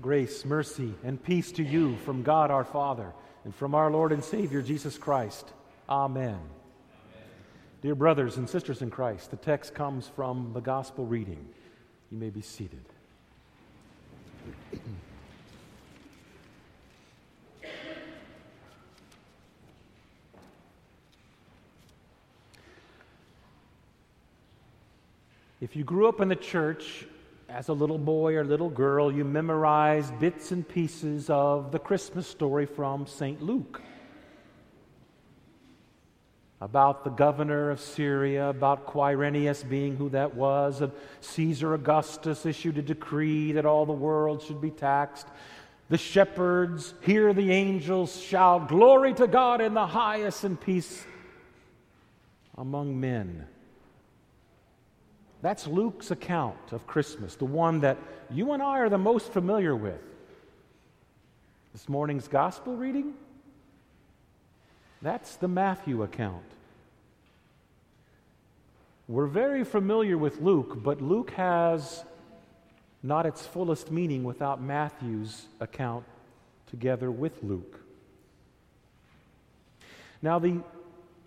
Grace, mercy, and peace to you from God our Father and from our Lord and Savior Jesus Christ. Amen. Amen. Dear brothers and sisters in Christ, the text comes from the gospel reading. You may be seated. If you grew up in the church, as a little boy or little girl, you memorized bits and pieces of the Christmas story from St. Luke about the governor of Syria, about Quirinius being who that was, and Caesar Augustus issued a decree that all the world should be taxed. The shepherds hear the angels shout, Glory to God in the highest, and peace among men. That's Luke's account of Christmas, the one that you and I are the most familiar with. This morning's gospel reading, that's the Matthew account. We're very familiar with Luke, but Luke has not its fullest meaning without Matthew's account together with Luke. Now, the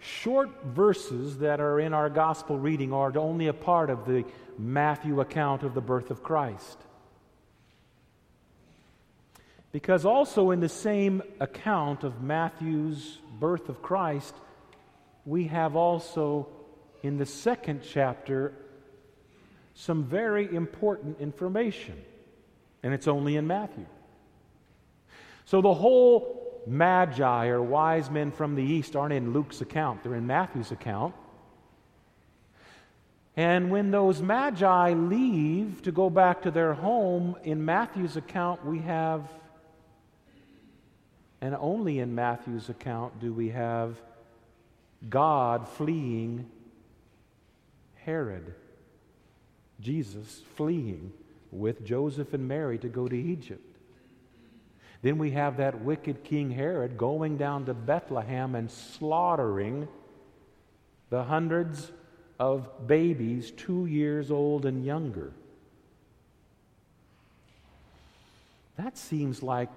short verses that are in our gospel reading are only a part of the Matthew account of the birth of Christ. Because also in the same account of Matthew's birth of Christ, we have also in the second chapter some very important information. And it's only in Matthew. So the whole magi or wise men from the east aren't in Luke's account, they're in Matthew's account. And when those magi leave to go back to their home, in Matthew's account, we have, and only in Matthew's account do we have God fleeing Herod, Jesus fleeing with Joseph and Mary to go to Egypt. Then we have that wicked King Herod going down to Bethlehem and slaughtering the hundreds of babies two years old and younger. That seems like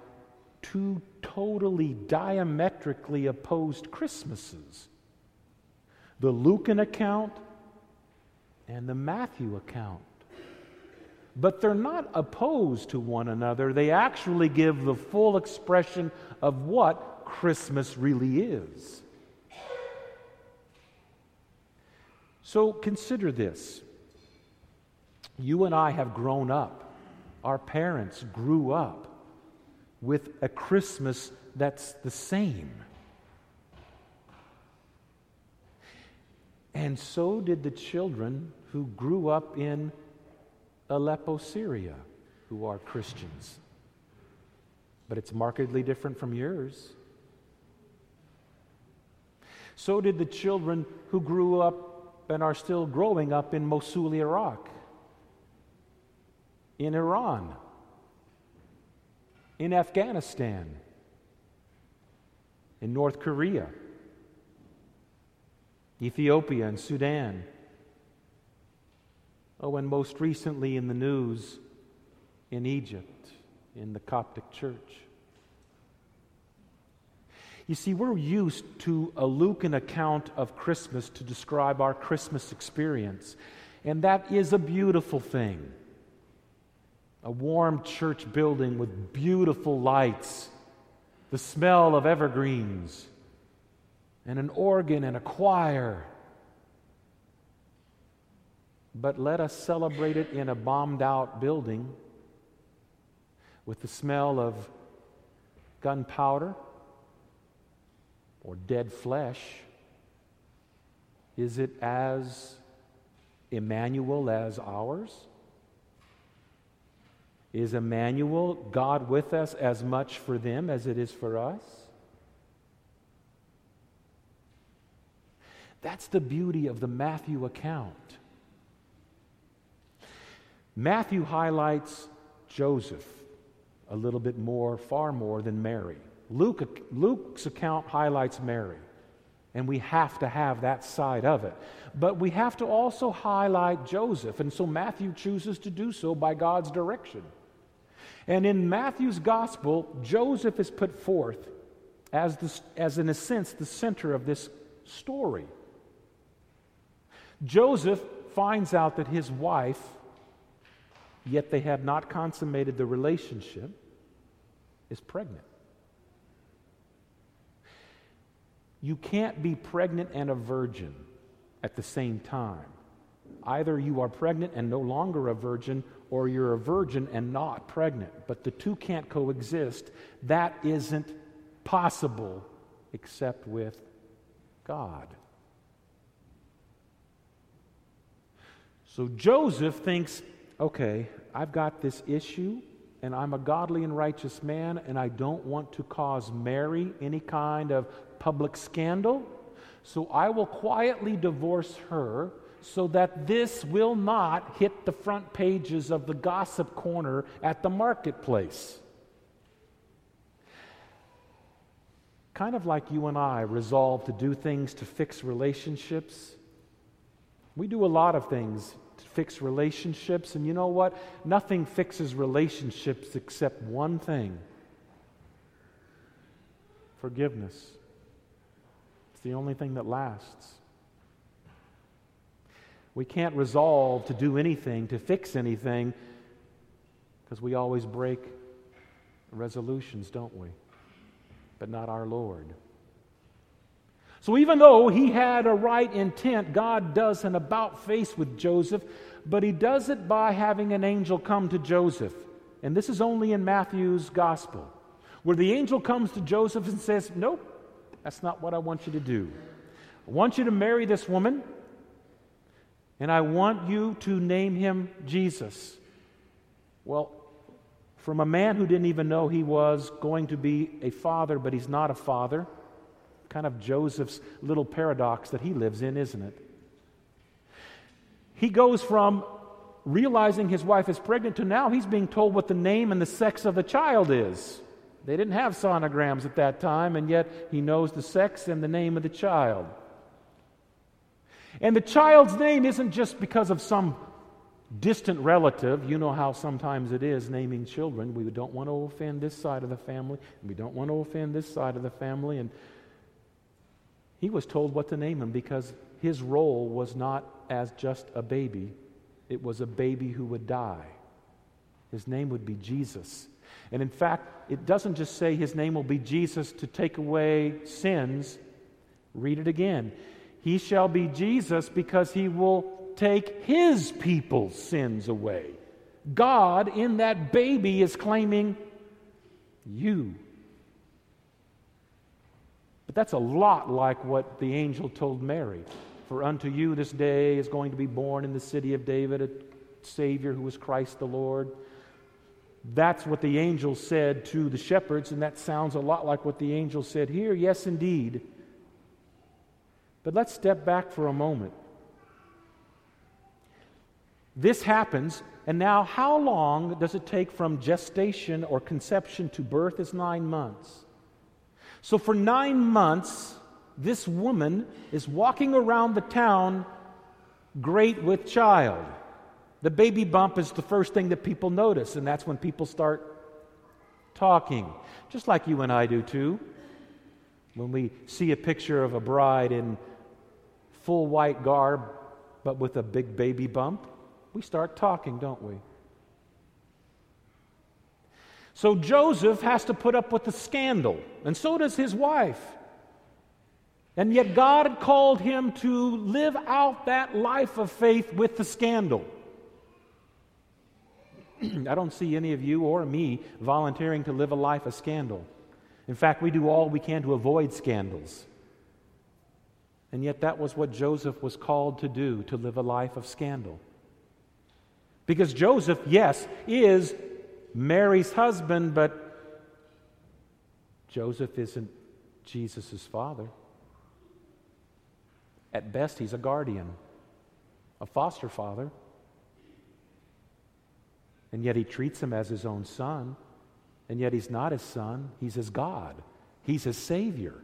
two totally diametrically opposed Christmases the Lucan account and the Matthew account but they're not opposed to one another. They actually give the full expression of what Christmas really is. So consider this. You and I have grown up, our parents grew up with a Christmas that's the same. And so did the children who grew up in Aleppo, Syria, who are Christians. But it's markedly different from yours. So did the children who grew up and are still growing up in Mosul, Iraq, in Iran, in Afghanistan, in North Korea, Ethiopia, and Sudan. Oh, and most recently in the news in Egypt, in the Coptic church. You see, we're used to a Lucan account of Christmas to describe our Christmas experience, and that is a beautiful thing. A warm church building with beautiful lights, the smell of evergreens, and an organ and a choir but let us celebrate it in a bombed out building with the smell of gunpowder or dead flesh. Is it as Emmanuel as ours? Is Emmanuel, God with us, as much for them as it is for us? That's the beauty of the Matthew account. Matthew highlights Joseph a little bit more, far more than Mary. Luke, Luke's account highlights Mary, and we have to have that side of it. But we have to also highlight Joseph, and so Matthew chooses to do so by God's direction. And in Matthew's gospel, Joseph is put forth as, the, as in a sense, the center of this story. Joseph finds out that his wife, yet they have not consummated the relationship, is pregnant. You can't be pregnant and a virgin at the same time. Either you are pregnant and no longer a virgin, or you're a virgin and not pregnant. But the two can't coexist. That isn't possible except with God. So Joseph thinks, okay, I've got this issue, and I'm a godly and righteous man, and I don't want to cause Mary any kind of public scandal. So I will quietly divorce her so that this will not hit the front pages of the gossip corner at the marketplace. Kind of like you and I resolve to do things to fix relationships. We do a lot of things fix relationships. And you know what? Nothing fixes relationships except one thing forgiveness. It's the only thing that lasts. We can't resolve to do anything, to fix anything, because we always break resolutions, don't we? But not our Lord. So even though he had a right intent, God does an about face with Joseph, but he does it by having an angel come to Joseph. And this is only in Matthew's gospel, where the angel comes to Joseph and says, Nope, that's not what I want you to do. I want you to marry this woman, and I want you to name him Jesus. Well, from a man who didn't even know he was going to be a father, but he's not a father, kind of Joseph's little paradox that he lives in, isn't it? He goes from realizing his wife is pregnant to now he's being told what the name and the sex of the child is. They didn't have sonograms at that time, and yet he knows the sex and the name of the child. And the child's name isn't just because of some distant relative. You know how sometimes it is naming children. We don't want to offend this side of the family, and we don't want to offend this side of the family. And he was told what to name him because his role was not as just a baby, it was a baby who would die. His name would be Jesus. And in fact, it doesn't just say his name will be Jesus to take away sins. Read it again. He shall be Jesus because he will take his people's sins away. God in that baby is claiming, You but that's a lot like what the angel told Mary. For unto you this day is going to be born in the city of David a Savior who is Christ the Lord. That's what the angel said to the shepherds, and that sounds a lot like what the angel said here. Yes, indeed. But let's step back for a moment. This happens, and now how long does it take from gestation or conception to birth? Is nine months. So for nine months, this woman is walking around the town great with child. The baby bump is the first thing that people notice, and that's when people start talking, just like you and I do too. When we see a picture of a bride in full white garb, but with a big baby bump, we start talking, don't we? So Joseph has to put up with the scandal, and so does his wife. And yet God called him to live out that life of faith with the scandal. I don't see any of you or me volunteering to live a life of scandal. In fact, we do all we can to avoid scandals. And yet, that was what Joseph was called to do to live a life of scandal. Because Joseph, yes, is Mary's husband, but Joseph isn't Jesus' father. At best, he's a guardian, a foster father. And yet he treats him as his own son. And yet he's not his son, he's his God, he's his Savior.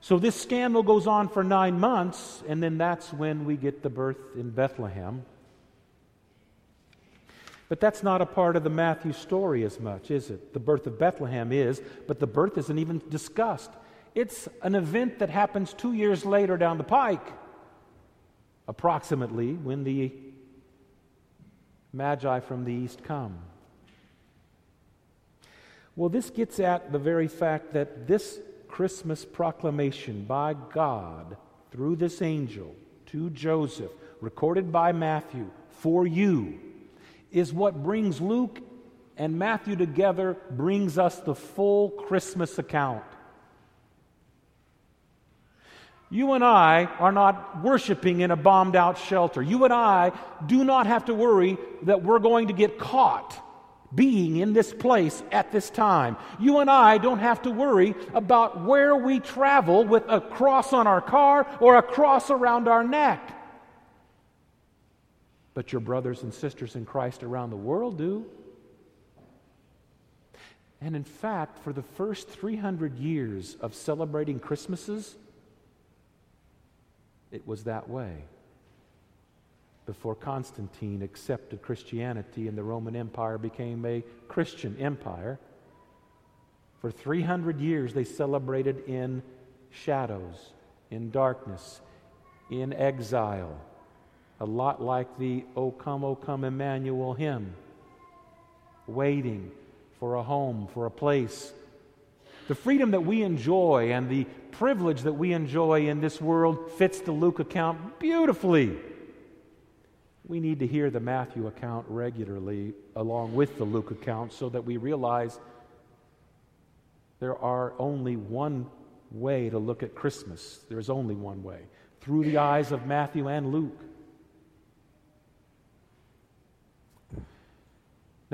So this scandal goes on for nine months, and then that's when we get the birth in Bethlehem. But that's not a part of the Matthew story as much, is it? The birth of Bethlehem is, but the birth isn't even discussed. It's an event that happens two years later down the pike, approximately when the Magi from the east come. Well, this gets at the very fact that this Christmas proclamation by God through this angel to Joseph, recorded by Matthew for you, is what brings Luke and Matthew together, brings us the full Christmas account. You and I are not worshiping in a bombed out shelter. You and I do not have to worry that we're going to get caught being in this place at this time. You and I don't have to worry about where we travel with a cross on our car or a cross around our neck. But your brothers and sisters in Christ around the world do. And in fact, for the first 300 years of celebrating Christmases, it was that way before Constantine accepted Christianity and the Roman Empire became a Christian empire. For 300 years, they celebrated in shadows, in darkness, in exile. A lot like the O come, O come, Emmanuel hymn, waiting for a home, for a place. The freedom that we enjoy and the privilege that we enjoy in this world fits the Luke account beautifully. We need to hear the Matthew account regularly along with the Luke account so that we realize there are only one way to look at Christmas. There is only one way through the eyes of Matthew and Luke.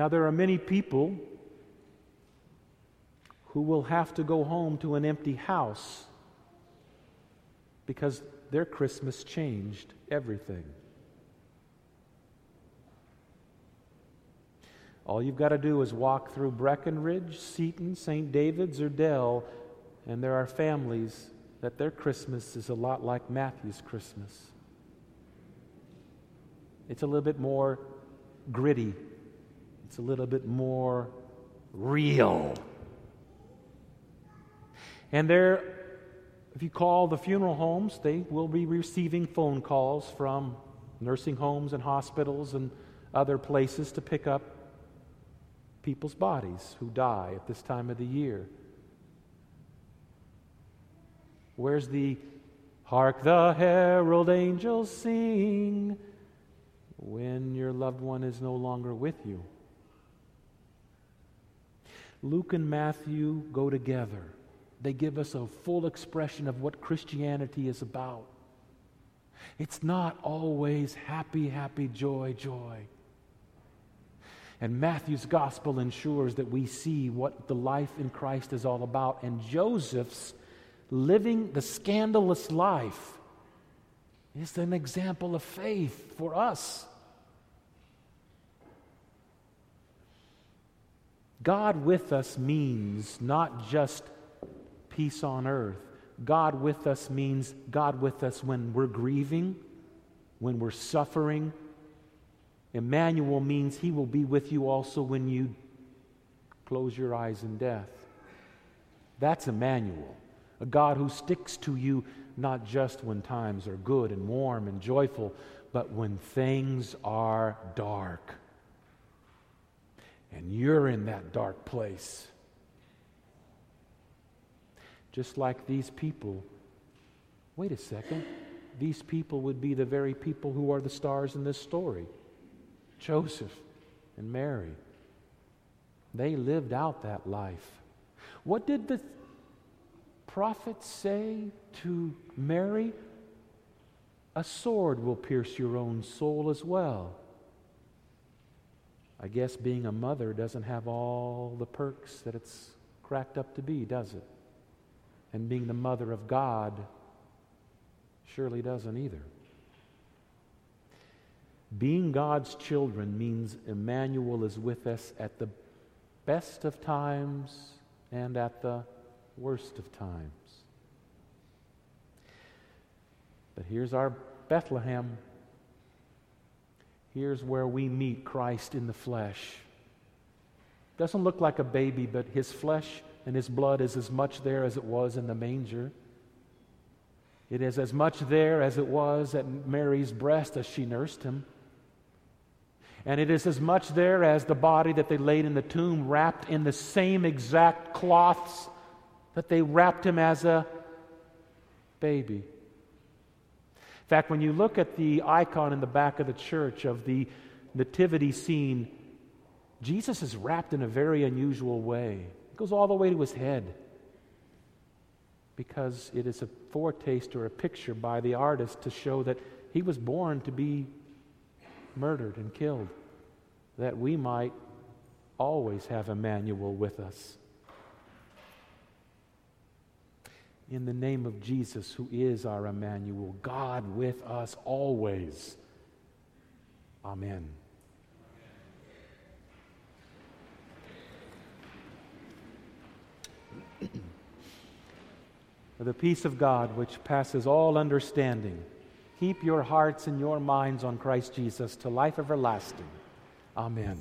Now, there are many people who will have to go home to an empty house because their Christmas changed everything. All you've got to do is walk through Breckenridge, Seaton, St. David's, or Dell, and there are families that their Christmas is a lot like Matthew's Christmas. It's a little bit more gritty, it's a little bit more real. And there, if you call the funeral homes, they will be receiving phone calls from nursing homes and hospitals and other places to pick up people's bodies who die at this time of the year. Where's the hark the herald angels sing when your loved one is no longer with you? Luke and Matthew go together. They give us a full expression of what Christianity is about. It's not always happy, happy, joy, joy. And Matthew's gospel ensures that we see what the life in Christ is all about. And Joseph's living the scandalous life is an example of faith for us. God with us means not just peace on earth. God with us means God with us when we're grieving, when we're suffering, Emmanuel means he will be with you also when you close your eyes in death. That's Emmanuel, a God who sticks to you not just when times are good and warm and joyful, but when things are dark. And you're in that dark place. Just like these people. Wait a second. These people would be the very people who are the stars in this story. Joseph and Mary. They lived out that life. What did the prophet say to Mary? A sword will pierce your own soul as well. I guess being a mother doesn't have all the perks that it's cracked up to be, does it? And being the mother of God surely doesn't either. Being God's children means Emmanuel is with us at the best of times and at the worst of times. But here's our Bethlehem. Here's where we meet Christ in the flesh. Doesn't look like a baby, but his flesh and his blood is as much there as it was in the manger. It is as much there as it was at Mary's breast as she nursed him. And it is as much there as the body that they laid in the tomb, wrapped in the same exact cloths that they wrapped him as a baby. Fact, when you look at the icon in the back of the church of the nativity scene, Jesus is wrapped in a very unusual way. It goes all the way to his head because it is a foretaste or a picture by the artist to show that he was born to be murdered and killed, that we might always have Emmanuel with us. In the name of Jesus, who is our Emmanuel, God with us always. Amen. the peace of God, which passes all understanding, keep your hearts and your minds on Christ Jesus to life everlasting. Amen.